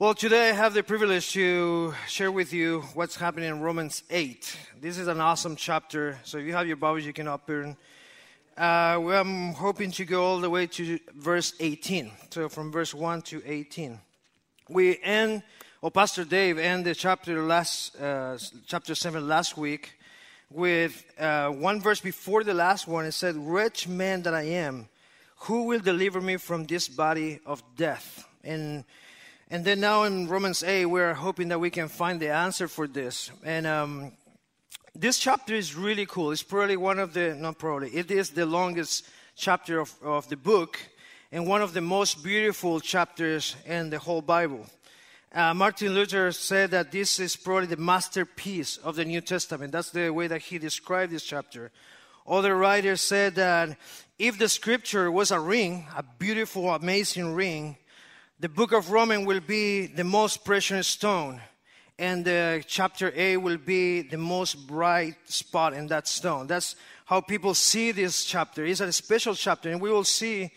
Well, today I have the privilege to share with you what's happening in Romans 8. This is an awesome chapter, so if you have your Bibles, you can open. Uh, I'm hoping to go all the way to verse 18, so from verse 1 to 18. We end, or Pastor Dave ended the chapter last, uh, chapter 7 last week with uh, one verse before the last one. It said, Wretched man that I am, who will deliver me from this body of death? And and then now in Romans 8, we're hoping that we can find the answer for this. And um, this chapter is really cool. It's probably one of the, not probably, it is the longest chapter of, of the book and one of the most beautiful chapters in the whole Bible. Uh, Martin Luther said that this is probably the masterpiece of the New Testament. That's the way that he described this chapter. Other writers said that if the scripture was a ring, a beautiful, amazing ring, the book of Romans will be the most precious stone, and the chapter A will be the most bright spot in that stone. That's how people see this chapter. It's a special chapter, and we will see.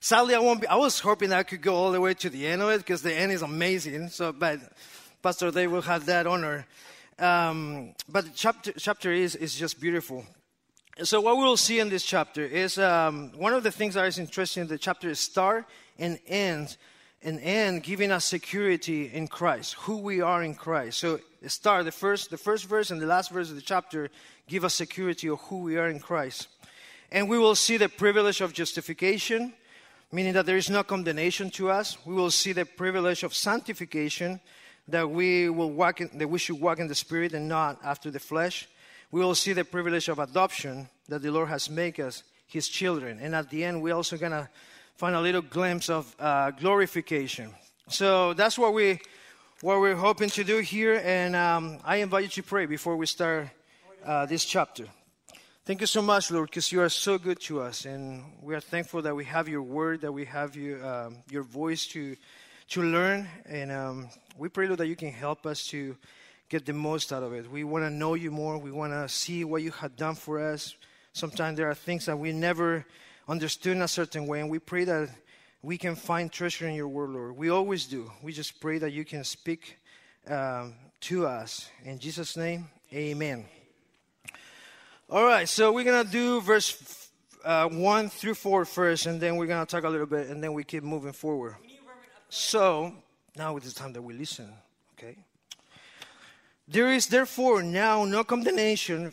Sadly, I won't be. I was hoping I could go all the way to the end of it because the end is amazing. So, but Pastor Dave will have that honor. Um, but chapter chapter is is just beautiful. So, what we will see in this chapter is um, one of the things that is interesting. The chapter is start and end and end giving us security in Christ, who we are in Christ. So start the first the first verse and the last verse of the chapter give us security of who we are in Christ. And we will see the privilege of justification, meaning that there is no condemnation to us. We will see the privilege of sanctification, that we will walk in, that we should walk in the spirit and not after the flesh. We will see the privilege of adoption that the Lord has made us his children. And at the end, we're also to find a little glimpse of uh, glorification. So that's what we what we're hoping to do here, and um, I invite you to pray before we start uh, this chapter. Thank you so much, Lord, because you are so good to us, and we are thankful that we have your word, that we have you, um, your voice to to learn, and um, we pray, Lord, that you can help us to get the most out of it. We want to know you more. We want to see what you have done for us. Sometimes there are things that we never understood in a certain way. And we pray that we can find treasure in your word, Lord. We always do. We just pray that you can speak um, to us. In Jesus' name, amen. All right, so we're going to do verse uh, 1 through 4 first, and then we're going to talk a little bit, and then we keep moving forward. So, now it is time that we listen, okay? There is therefore now no condemnation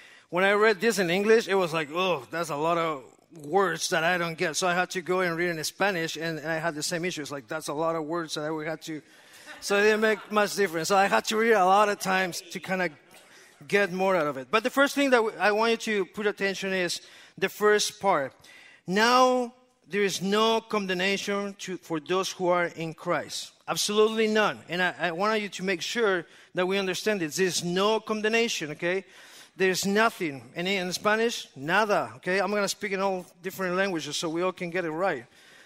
when I read this in English, it was like, oh, that's a lot of words that I don't get. So I had to go and read in Spanish, and, I had the same issues. Like, that's a lot of words that I would have to. So it didn't make much difference. So I had to read a lot of times to kind of get more out of it. But the first thing that I want you to put attention is the first part. Now there is no condemnation to, for those who are in Christ. Absolutely none. And I, I want you to make sure that we understand this. There's no condemnation, okay? There's nothing. And in Spanish, nada. Okay, I'm going to speak in all different languages so we all can get it right.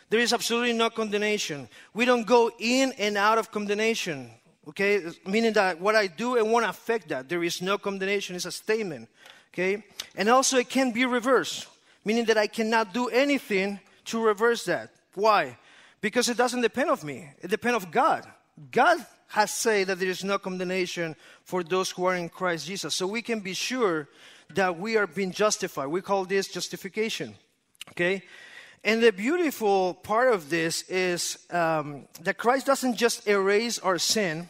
There is absolutely no condemnation. We don't go in and out of condemnation. Okay, meaning that what I do it won't affect that. There is no condemnation. It's a statement. Okay, and also it can be reversed, meaning that I cannot do anything to reverse that. Why? Because it doesn't depend on me. It depends on God. God has said that there is no condemnation for those who are in Christ Jesus. So we can be sure that we are being justified. We call this justification. Okay? And the beautiful part of this is um, that Christ doesn't just erase our sin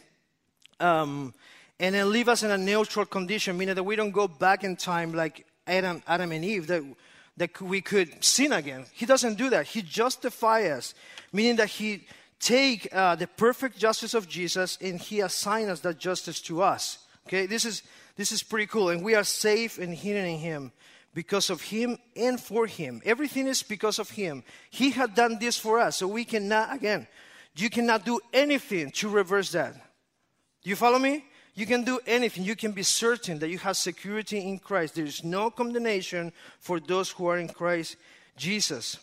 um, and then leave us in a neutral condition, meaning that we don't go back in time like Adam, Adam and Eve, that, that we could sin again. He doesn't do that. He justifies us, meaning that He take uh, the perfect justice of Jesus and he assigns us that justice to us. Okay, this is this is pretty cool, and we are safe and hidden in Him because of Him and for Him. Everything is because of Him. He had done this for us, so we cannot again. You cannot do anything to reverse that. You follow me? You can do anything. You can be certain that you have security in Christ. There is no condemnation for those who are in Christ Jesus.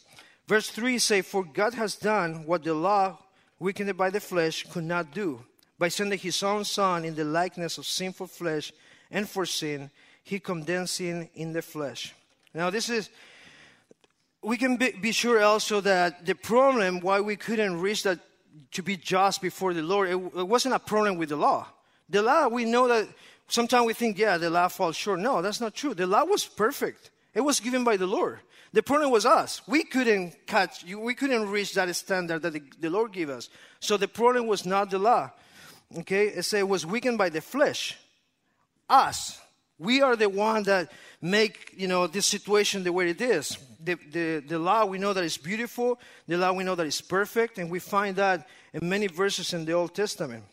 Verse 3 say, For God has done what the law, weakened by the flesh, could not do. By sending his own Son in the likeness of sinful flesh and for sin, he condemned sin in the flesh. Now, this is, we can be, be sure also that the problem why we couldn't reach that to be just before the Lord, it, it wasn't a problem with the law. The law, we know that sometimes we think, yeah, the law falls short. No, that's not true. The law was perfect. It was given by the Lord. The problem was us. We couldn't catch, we couldn't reach that standard that the, the Lord gave us. So the problem was not the law. Okay, it said it was weakened by the flesh. Us. We are the one that make, you know, this situation the way it is. The, the, the law, we know that it's beautiful. The law, we know that it's perfect. And we find that in many verses in the Old Testament.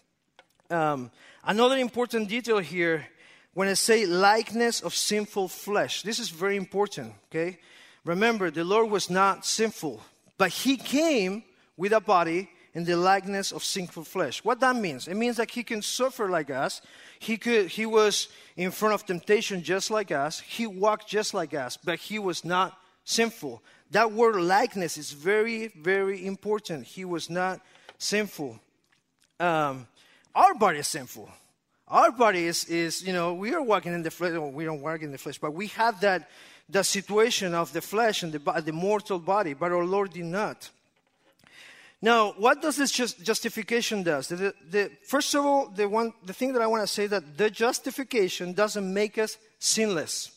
Um, Another important detail here when I say likeness of sinful flesh, this is very important, okay? Remember, the Lord was not sinful, but He came with a body in the likeness of sinful flesh. What that means? It means that He can suffer like us. He, could, he was in front of temptation just like us. He walked just like us, but He was not sinful. That word likeness is very, very important. He was not sinful. Um, our body is sinful. Our body is, is, you know, we are walking in the flesh. Well, we don't walk in the flesh, but we have that, the situation of the flesh and the, the mortal body, but our Lord did not. Now, what does this just justification does? The, the, first of all, the, one, the thing that I want to say that the justification doesn't make us sinless.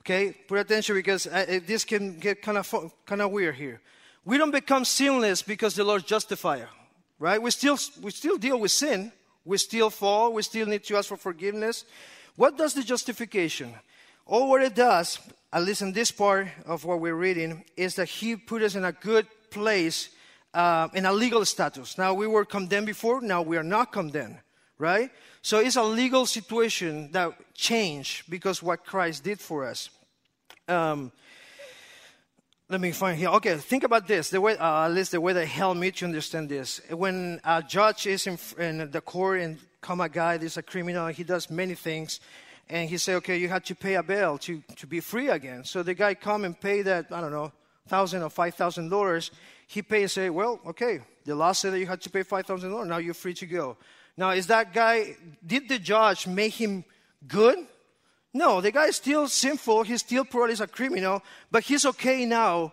Okay, put attention because uh, I, this can get kind of kind of weird here. We don't become sinless because the Lord justifies right? We still, we still deal with sin. We still fall. We still need to ask for forgiveness. What does the justification? All what it does, at least in this part of what we're reading, is that He put us in a good place uh, in a legal status. Now, we were condemned before, now we are not condemned, right? So it's a legal situation that changed because what Christ did for us. Um, let me find here. Okay, think about this. The way, uh, at least the way that helped me to understand this. When a judge is in, in the court and come a guy, there's a criminal, he does many things, and he said, okay, you have to pay a bail to, to be free again. So the guy come and pay that, I don't know, thousand or five thousand dollars. He pay and say, well, okay, the law said that you had to pay five thousand dollars. Now you're free to go. Now is that guy? Did the judge make him good? No, the guy is still sinful. He still probably is a criminal, but he's okay now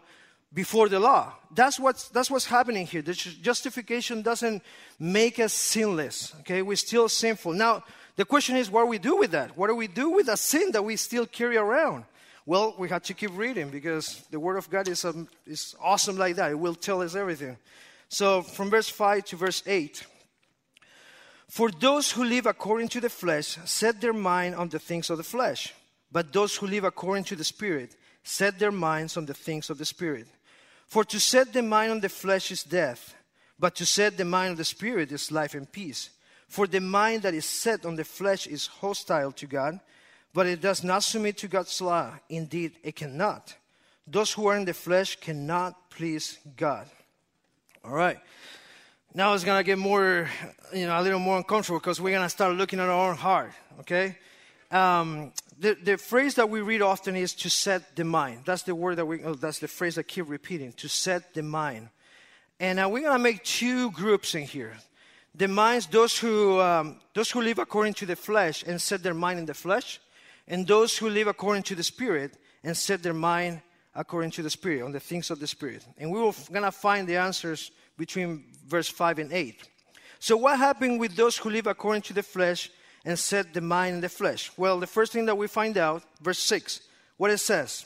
before the law. That's what's, that's what's happening here. The justification doesn't make us sinless. Okay, we're still sinful. Now, the question is what do we do with that? What do we do with a sin that we still carry around? Well, we have to keep reading because the Word of God is, um, is awesome like that. It will tell us everything. So, from verse 5 to verse 8. For those who live according to the flesh set their mind on the things of the flesh, but those who live according to the Spirit set their minds on the things of the Spirit. For to set the mind on the flesh is death, but to set the mind on the Spirit is life and peace. For the mind that is set on the flesh is hostile to God, but it does not submit to God's law. Indeed, it cannot. Those who are in the flesh cannot please God. All right. Now it's gonna get more, you know, a little more uncomfortable because we're gonna start looking at our own heart. Okay. Um, the, the phrase that we read often is to set the mind. That's the word that we, oh, that's the phrase I keep repeating, to set the mind. And uh, we're going to make two groups in here. The minds, those who, um, those who live according to the flesh and set their mind in the flesh, and those who live according to the spirit and set their mind according to the spirit, on the things of the spirit. And we are going to find the answers between verse 5 and 8. So, what happened with those who live according to the flesh and set the mind in the flesh? Well, the first thing that we find out, verse 6, what it says.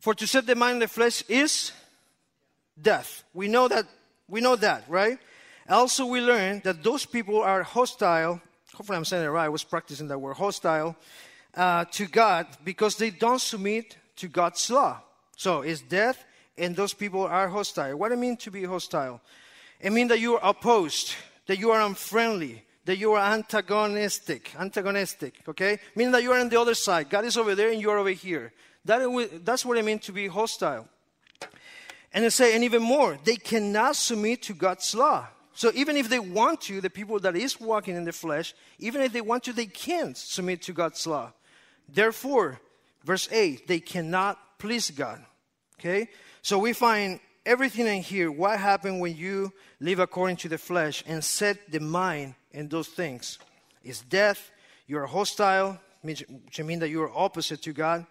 For to set the mind in the flesh is death. We know that, we know that, right? Also, we learn that those people are hostile. Hopefully, I'm saying it right. I was practicing that word hostile uh, to God because they don't submit to God's law. So, it's death and those people are hostile. What do I mean to be hostile? It means that you are opposed, that you are unfriendly, that you are antagonistic, antagonistic, okay? Meaning that you are on the other side. God is over there and you are over here. That, that's what I mean to be hostile. And they say, and even more, they cannot submit to God's law. So even if they want to, the people that is walking in the flesh, even if they want to, they can't submit to God's law. Therefore, verse 8, they cannot please God. Okay? So we find everything in here. What happened when you live according to the flesh and set the mind in those things? Is death. You're hostile, which means that you're opposite to God.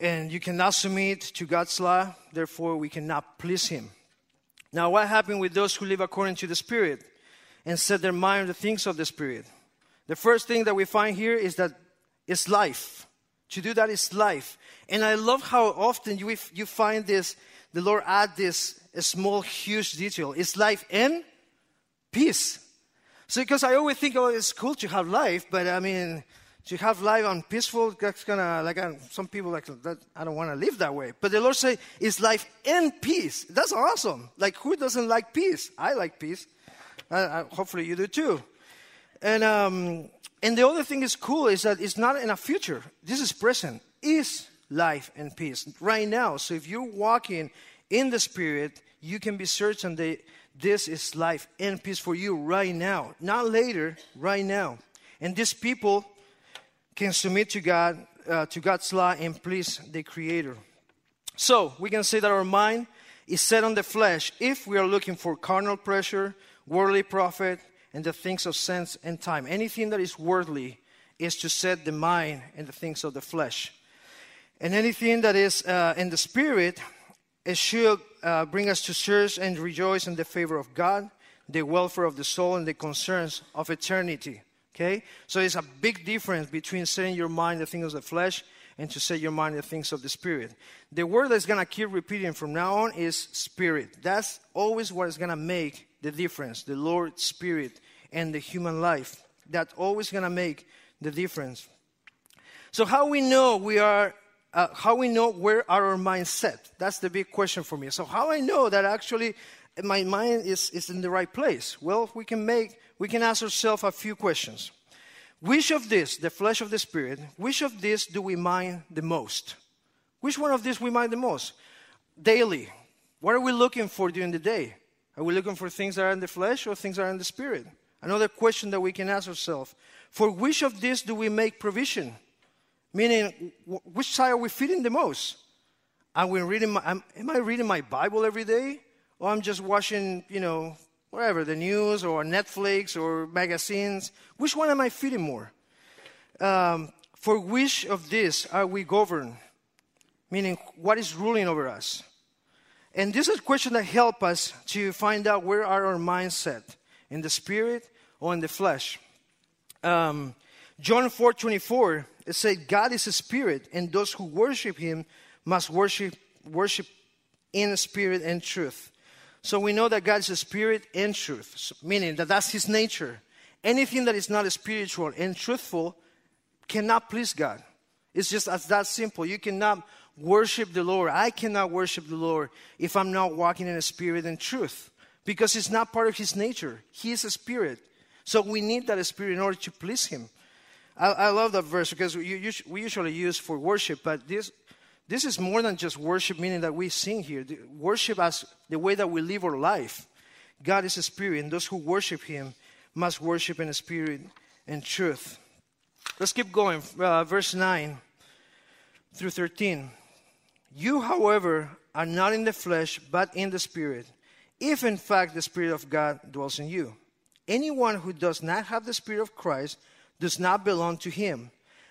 And you cannot submit to God's law. Therefore, we cannot please Him. Now, what happened with those who live according to the Spirit and set their mind on the things of the Spirit? The first thing that we find here is that it's life. To do that is life. And I love how often you, you find this, the Lord add this a small, huge detail. It's life and peace. So, because I always think, oh, it's cool to have life, but I mean, to have life on peaceful, that's gonna, like, some people like, that, I don't want to live that way. But the Lord say, it's life and peace. That's awesome. Like, who doesn't like peace? I like peace. hopefully you do too. And, um, and the other thing is cool is that it's not in a future. This is present. Is life and peace right now. So if you're walking in the Spirit, you can be certain that this is life and peace for you right now, not later, right now. And these people can submit to God, uh, to God's law, and please the Creator. So we can say that our mind is set on the flesh if we are looking for carnal pleasure, worldly profit, and the things of sense and time. Anything that is worldly is to set the mind and the things of the flesh. And anything that is uh, in the spirit, it should uh, bring us to search and rejoice in the favor of God, the welfare of the soul, and the concerns of eternity. Okay? So it's a big difference between setting your mind the things of the flesh and to set your mind the things of the spirit. The word that's going to keep repeating from now on is spirit. That's always what is going to make the difference the Lord's Spirit and the human life. That's always going to make the difference. So, how we know we are, uh, how we know where our minds set? That's the big question for me. So, how I know that actually my mind is, is in the right place? Well, we can make, we can ask ourselves a few questions. Which of this, the flesh of the spirit, which of this do we mind the most? Which one of these we mind the most? Daily. What are we looking for during the day? Are we looking for things that are in the flesh or things that are in the spirit? Another question that we can ask ourselves for which of these do we make provision? Meaning, which side are we feeding the most? We reading my, am, am I reading my Bible every day? Or I'm just watching, you know, whatever, the news or Netflix or magazines? Which one am I feeding more? Um, for which of these are we governed? Meaning, what is ruling over us? And this is a question that help us to find out where are our minds set, in the spirit or in the flesh. Um, John 4 24, it says, God is a spirit, and those who worship him must worship, worship in spirit and truth. So we know that God is a spirit and truth, meaning that that's his nature. Anything that is not spiritual and truthful cannot please God. It's just as that simple. You cannot worship the Lord. I cannot worship the Lord if I'm not walking in a spirit and truth because it's not part of his nature. He is a spirit. So we need that spirit in order to please him. I, I love that verse because we, we usually use for worship, but this, this is more than just worship, meaning that we sing here. The worship as the way that we live our life. God is a spirit, and those who worship him must worship in spirit and truth. Let's keep going. Uh, verse 9 through 13. You, however, are not in the flesh, but in the Spirit, if in fact the Spirit of God dwells in you. Anyone who does not have the Spirit of Christ does not belong to him.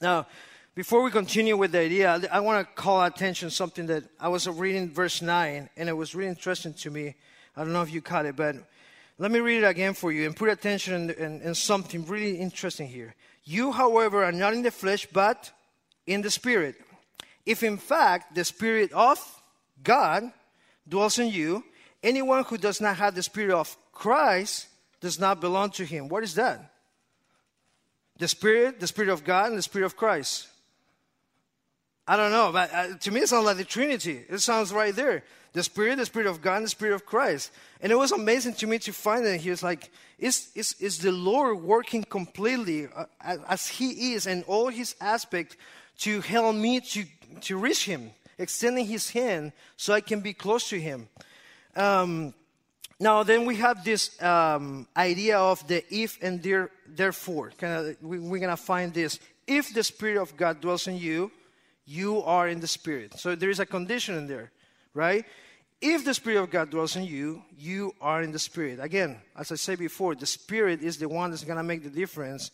Now, before we continue with the idea, I want to call attention something that I was reading verse 9, and it was really interesting to me. I don't know if you caught it, but let me read it again for you and put attention in, in, in something really interesting here. You, however, are not in the flesh, but in the Spirit if in fact the Spirit of God dwells in you, anyone who does not have the Spirit of Christ does not belong to him. What is that? The Spirit, the Spirit of God, and the Spirit of Christ. I don't know, but uh, to me it sounds like the Trinity. It sounds right there. The Spirit, the Spirit of God, and the Spirit of Christ. And it was amazing to me to find that he was like, is, is, is the Lord working completely uh, as He is and all His aspect to help me to, to reach Him, extending His hand so I can be close to Him. Um, now, then we have this um, idea of the if and there, therefore. We, we're going to find this. If the Spirit of God dwells in you, you are in the Spirit. So there is a condition in there, right? If the Spirit of God dwells in you, you are in the Spirit. Again, as I said before, the Spirit is the one that's going to make the difference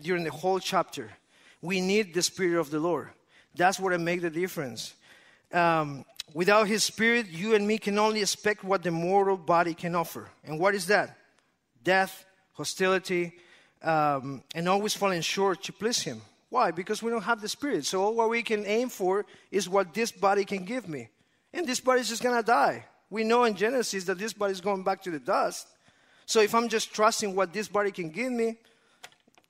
during the whole chapter. We need the Spirit of the Lord. That's what makes the difference. Um, without His Spirit, you and me can only expect what the mortal body can offer. And what is that? Death, hostility, um, and always falling short to please Him. Why? Because we don't have the Spirit. So all what we can aim for is what this body can give me. And this body is just going to die. We know in Genesis that this body is going back to the dust. So if I'm just trusting what this body can give me,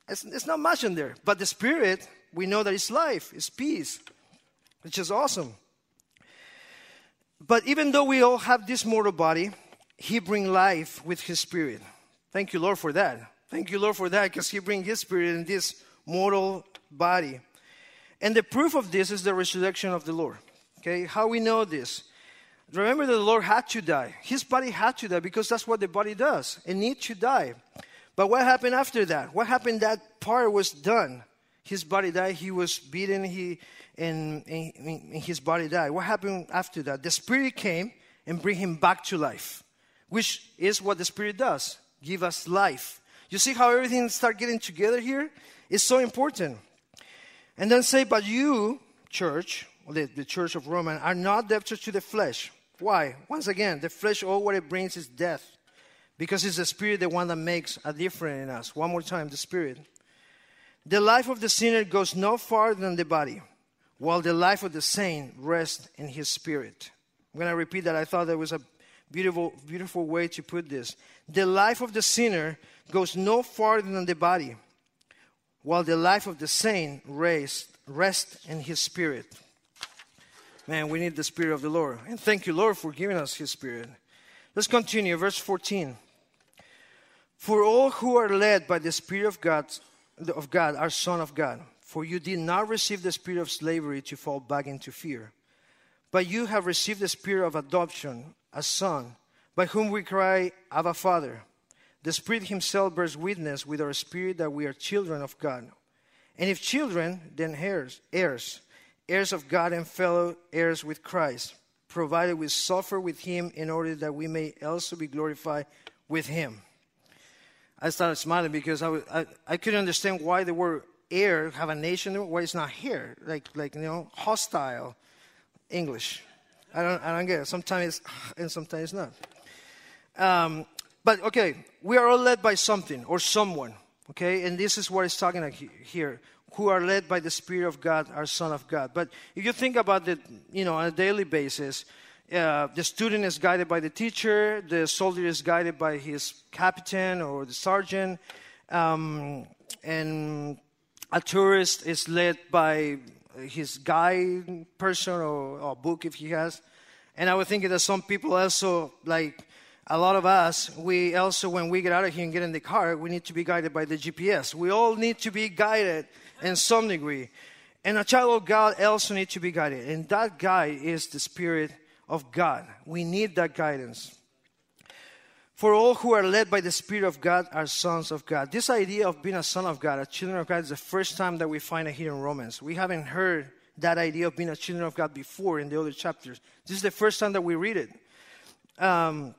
it's, it's not much in there. But the Spirit, we know that it's life, it's peace, which is awesome. But even though we all have this mortal body, He brings life with His Spirit. Thank you, Lord, for that. Thank you, Lord, for that, because He brings His Spirit in this mortal body. And the proof of this is the resurrection of the Lord. Okay, how we know this? Remember that the Lord had to die. His body had to die because that's what the body does. It needs to die. But what happened after that? What happened that part was done? His body died, he was beaten, he and, and, and his body died. What happened after that? The Spirit came and bring him back to life, which is what the Spirit does. Give us life. You see how everything start getting together here? It's so important. And then say, but you, church, the, the church of Roman, are not debtors to the flesh. Why? Once again, the flesh, all what it brings is death. Because it's the spirit, the one that makes a difference in us. One more time, the spirit. The life of the sinner goes no farther than the body, while the life of the saint rests in his spirit. I'm going to repeat that. I thought that was a beautiful, beautiful way to put this. The life of the sinner goes no farther than the body, while the life of the saint rests, rests in his spirit. Man, we need the spirit of the Lord. And thank you, Lord, for giving us his spirit. Let's continue, verse 14. For all who are led by the Spirit of God, of God are son of God. For you did not receive the spirit of slavery to fall back into fear, but you have received the spirit of adoption, a son, by whom we cry, Abba, Father. The Spirit Himself bears witness with our spirit that we are children of God. And if children, then heirs, heirs, heirs of God and fellow heirs with Christ, provided we suffer with Him in order that we may also be glorified with Him. I started smiling because I, was, I, I couldn't understand why the word heir have a nation, why it's not here, like, like you know, hostile English. I don't, I don't get it. Sometimes it's, and sometimes not. Um, but okay, we are all led by something or someone. Okay, and this is what it's talking about here. Who are led by the Spirit of God, are Son of God. But if you think about it, you know, on a daily basis, uh, the student is guided by the teacher, the soldier is guided by his captain or the sergeant, um, and a tourist is led by his guide person or, or book if he has. And I was thinking that some people also like a lot of us, we also, when we get out of here and get in the car, we need to be guided by the GPS. We all need to be guided in some degree. And a child of God also needs to be guided. And that guide is the Spirit of God. We need that guidance. For all who are led by the Spirit of God are sons of God. This idea of being a son of God, a children of God, is the first time that we find it here in Romans. We haven't heard that idea of being a children of God before in the other chapters. This is the first time that we read it. Um,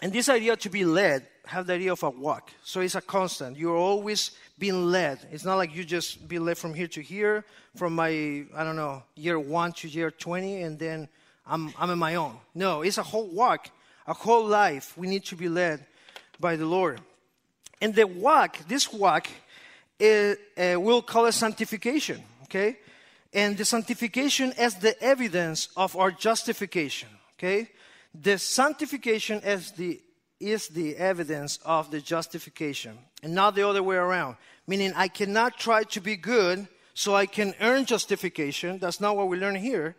and this idea to be led, have the idea of a walk. So it's a constant. You're always being led. It's not like you just be led from here to here, from my, I don't know, year one to year 20, and then I'm, I'm in my own. No, it's a whole walk, a whole life. We need to be led by the Lord. And the walk, this walk, uh, we'll call it sanctification, okay? And the sanctification as the evidence of our justification, okay? The sanctification as the is the evidence of the justification, and not the other way around. Meaning, I cannot try to be good so I can earn justification. That's not what we learn here.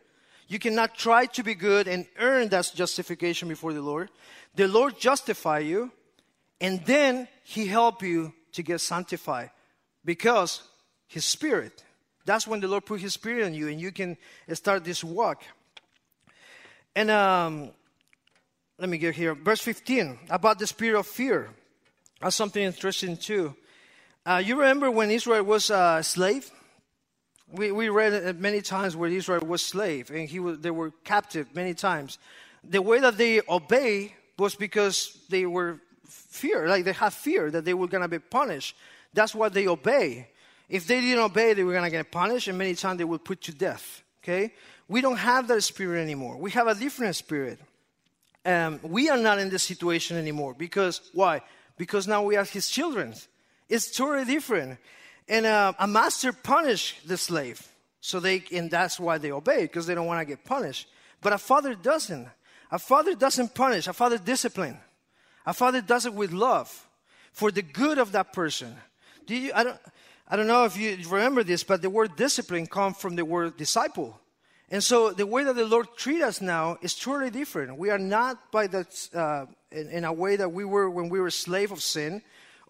You cannot try to be good and earn that justification before the Lord. The Lord justify you, and then He help you to get sanctified because His Spirit. That's when the Lord put His Spirit on you, and you can start this walk. And um, let me get here. Verse 15 about the spirit of fear. That's something interesting too. Uh, you remember when Israel was a slave? We, we read many times where Israel was slave and he was, they were captive many times. The way that they obey was because they were fear, like they had fear that they were going to be punished. That's why they obey. If they didn't obey, they were going to get punished, and many times they would put to death. Okay, we don't have that spirit anymore. We have a different spirit. Um, we are not in this situation anymore because why? Because now we are His children. It's totally different. And uh, a master punished the slave, so they and that's why they obey because they don't want to get punished. But a father doesn't. A father doesn't punish. A father discipline. A father does it with love for the good of that person. Do you? I don't. I don't know if you remember this, but the word discipline comes from the word disciple. And so the way that the Lord treats us now is totally different. We are not by that uh, in, in, a way that we were when we were slave of sin,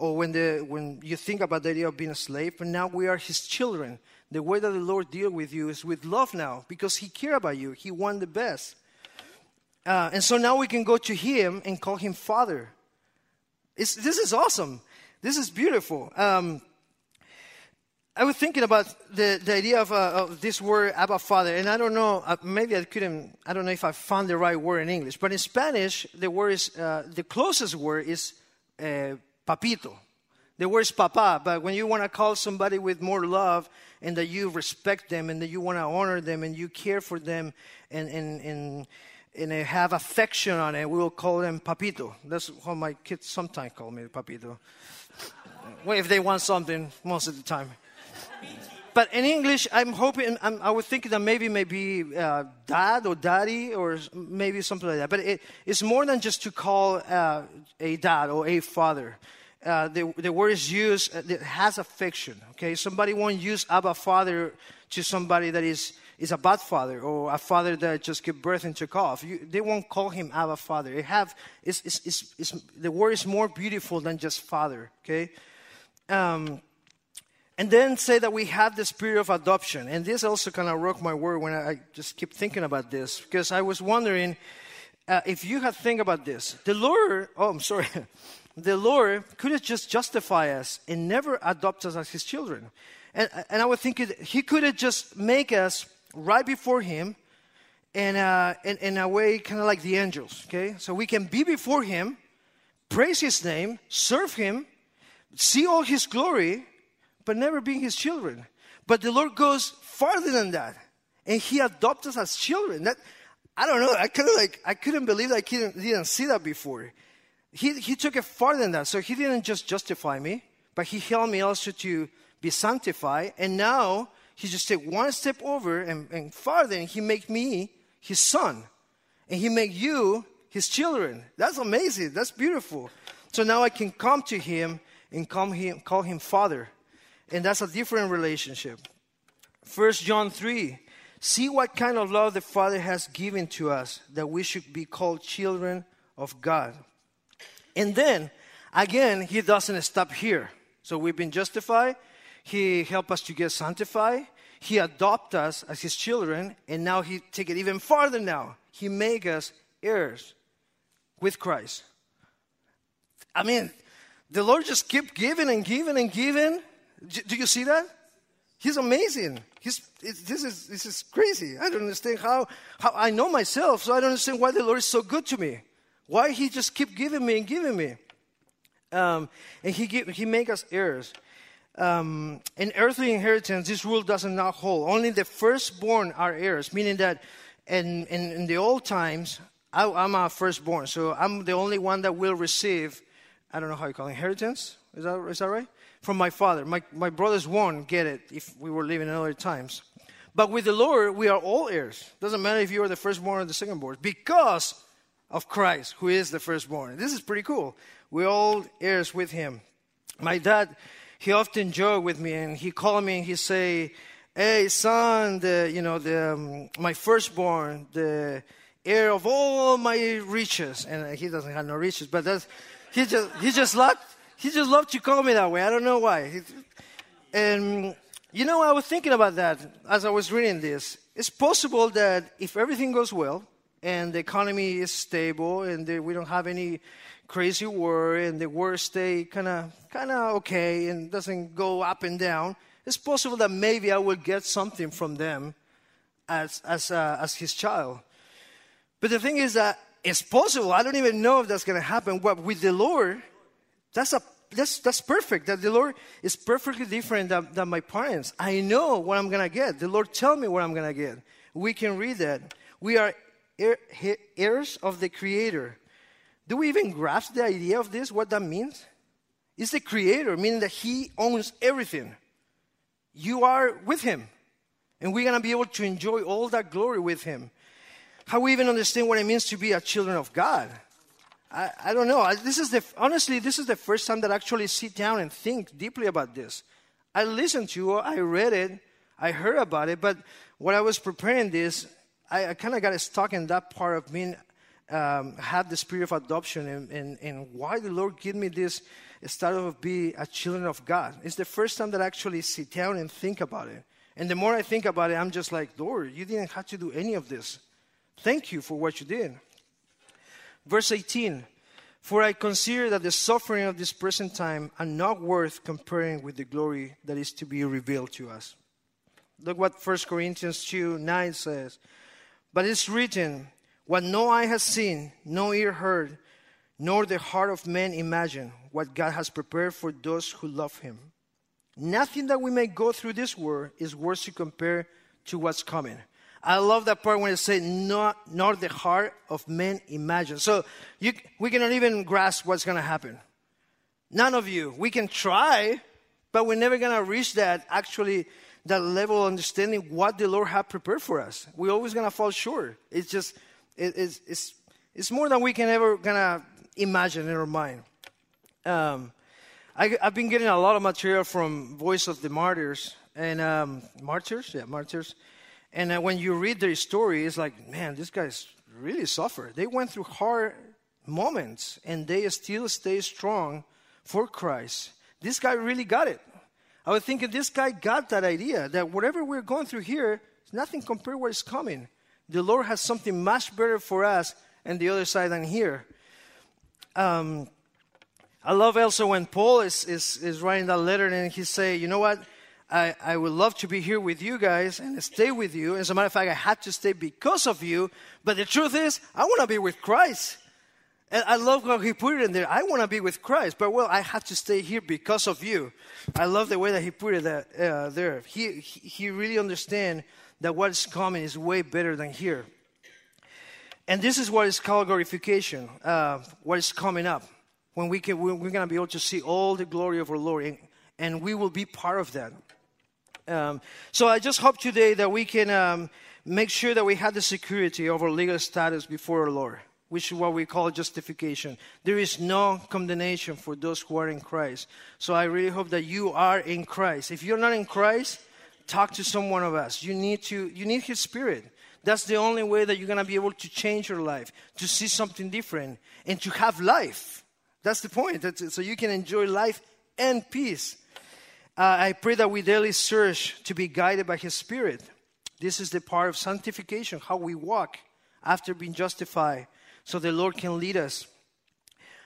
or when the when you think about the idea of being a slave. But now we are His children. The way that the Lord deals with you is with love now, because He cares about you. He wants the best. Uh, and so now we can go to Him and call Him Father. It's, this is awesome. This is beautiful. Um, I was thinking about the, the idea of, uh, of this word Abba Father, and I don't know, uh, maybe I couldn't, I don't know if I found the right word in English, but in Spanish, the word is, uh, the closest word is uh, papito. The word is papa, but when you want to call somebody with more love and that you respect them and that you want to honor them and you care for them and, and, and, and have affection on it, we will call them papito. That's how my kids sometimes call me, papito. well, if they want something, most of the time but in English, I'm hoping, I'm, i was thinking that maybe maybe uh, dad or daddy or maybe something like that. But it, it's more than just to call uh, a dad or a father. Uh, the, the word is used, uh, it has affection, okay? Somebody won't use Abba Father to somebody that is, is a bad father or a father that just gave birth and took off. You, they won't call him Abba Father. It have, it's, it's, it's, the word is more beautiful than just father, okay? Um, and then say that we have the spirit of adoption. And this also kind of rocked my world when I just keep thinking about this because I was wondering uh, if you had think about this. The Lord, oh, I'm sorry. the Lord could have just justify us and never adopt us as his children. And, and I was thinking he could have just make us right before him and uh, in, in a way kind of like the angels, okay? So we can be before him, praise his name, serve him, see all his glory, but never being his children. But the Lord goes farther than that. And he adopts us as children. That I don't know. I kind of like I couldn't believe that I didn't, didn't see that before. He he took it farther than that. So he didn't just justify me, but he helped me also to be sanctified. And now he just take one step over and, and farther, and he make me his son, and he make you his children. That's amazing. That's beautiful. So now I can come to him and him, call him father. And that's a different relationship. First John 3 See what kind of love the Father has given to us that we should be called children of God. And then, again, He doesn't stop here. So we've been justified, He helped us to get sanctified, He adopt us as His children, and now He take it even farther now. He make us heirs with Christ. I mean, the Lord just keep giving and giving and giving do you see that? He's amazing. He's, this, is, this is crazy. I don't understand how, how I know myself, so I don't understand why the Lord is so good to me. Why He just keep giving me and giving me. Um, and He, give, he make us heirs. Um, in earthly inheritance, this rule does not not hold. Only the firstborn are heirs, meaning that in, in, in the old times, I, am a firstborn, so I'm the only one that will receive, I don't know how you call it, inheritance? Is that, is that right? From my father. My, my brothers won't get it if we were living in other times. But with the Lord, we are all heirs. Doesn't matter if you are the firstborn or the secondborn, because of Christ, who is the firstborn. This is pretty cool. We're all heirs with him. My dad, he often joked with me and he called me and he say, hey son, the, you know, the, um, my firstborn, the heir of all my riches. And he doesn't have no riches, but that's, he just, he just loved, he just loved to call me that way. I don't know why. And, you know, I was thinking about that as I was reading this. It's possible that if everything goes well and the economy is stable and we don't have any crazy war and the war stay kind of kind of okay and doesn't go up and down, it's possible that maybe I will get something from them as as uh, as his child. But the thing is that it's possible. I don't even know if that's going to happen. But with the Lord, that's a that's that's perfect. That the Lord is perfectly different than, than my parents. I know what I'm going to get. The Lord tell me what I'm going to get. We can read that. We are heirs of the Creator. Do we even grasp the idea of this? What that means? It's the Creator, meaning that He owns everything. You are with Him, and we're going to be able to enjoy all that glory with Him. How we even understand what it means to be a children of God? I, I don't know. This is the honestly, this is the first time that I actually sit down and think deeply about this. I listened to it, I read it, I heard about it, but when I was preparing this, I, I kind of got stuck in that part of being um, had the spirit of adoption and, and, and why the Lord give me this start of be a children of God. It's the first time that I actually sit down and think about it. And the more I think about it, I'm just like, Lord, you didn't have to do any of this. Thank you for what you did. Verse 18 For I consider that the suffering of this present time are not worth comparing with the glory that is to be revealed to us. Look what 1 Corinthians 2 9 says. But it's written, What no eye has seen, no ear heard, nor the heart of man imagined, what God has prepared for those who love him. Nothing that we may go through this world is worth to compare to what's coming. I love that part when it says, not, not the heart of men imagine. So you, we cannot even grasp what's going to happen. None of you. We can try, but we're never going to reach that actually that level of understanding what the Lord has prepared for us. We're always going to fall short. It's just, it, it's, it's, it's more than we can ever going to imagine in our mind. Um, I, have been getting a lot of material from Voice of the Martyrs and um, Martyrs, yeah, Martyrs. And uh, when you read their story, it's like, man, these guys really suffer. They went through hard moments and they still stay strong for Christ. This guy really got it. I was thinking this guy got that idea that whatever we're going through here is nothing compared to what is coming. The Lord has something much better for us and the other side than here. Um, I love also when Paul is, is, is writing that letter and he say, you know what? I, I would love to be here with you guys and stay with you. As a matter of fact, I had to stay because of you. But the truth is, I want to be with Christ. And I love how he put it in there. I want to be with Christ, but well, I had to stay here because of you. I love the way that he put it that, uh, there. He, he really understands that what is coming is way better than here. And this is what is called glorification, uh, what is coming up. When we can, we're going to be able to see all the glory of our Lord, and, and we will be part of that. Um, so I just hope today that we can um, make sure that we have the security of our legal status before our Lord, which is what we call justification. There is no condemnation for those who are in Christ. So I really hope that you are in Christ. If you're not in Christ, talk to someone of us. You need to. You need His Spirit. That's the only way that you're going to be able to change your life, to see something different, and to have life. That's the point. That's, so you can enjoy life and peace. Uh, I pray that we daily search to be guided by His Spirit. This is the part of sanctification, how we walk after being justified, so the Lord can lead us.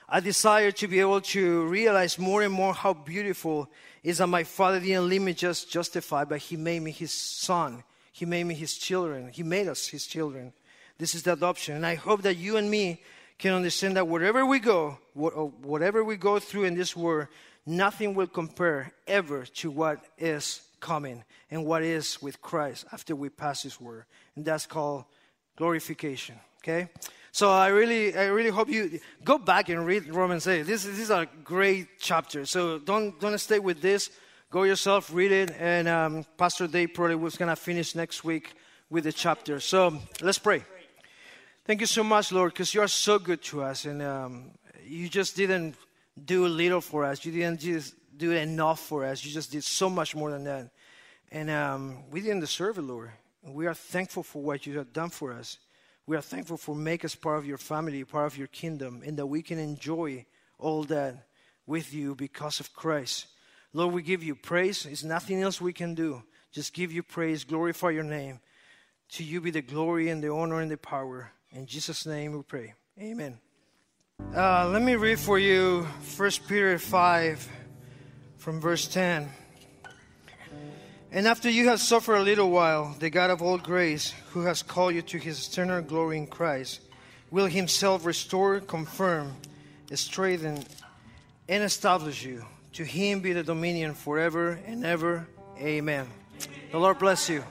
I desire to be able to realize more and more how beautiful is that my Father didn't leave me just justified, but He made me His Son. He made me His children. He made us His children. This is the adoption. And I hope that you and me can understand that wherever we go, whatever we go through in this world, nothing will compare ever to what is coming and what is with Christ after we pass this word. And that's called glorification. Okay? So I really, I really hope you go back and read Romans 8. This, this is a great chapter. So don't, don't stay with this. Go yourself, read it. And um, Pastor Dave probably was going to finish next week with the chapter. So let's pray. Thank you so much, Lord, because you are so good to us. And um, you just didn't do a little for us. You didn't just do enough for us. You just did so much more than that. And um, we didn't deserve it, Lord. We are thankful for what you have done for us. We are thankful for make us part of your family, part of your kingdom, and that we can enjoy all that with you because of Christ. Lord, we give you praise. It's nothing else we can do. Just give you praise, glorify your name. To you be the glory and the honor and the power. In Jesus' name we pray. Amen. Uh, let me read for you 1 Peter 5 from verse 10. And after you have suffered a little while, the God of all grace, who has called you to his eternal glory in Christ, will himself restore, confirm, strengthen, and establish you. To him be the dominion forever and ever. Amen. The Lord bless you.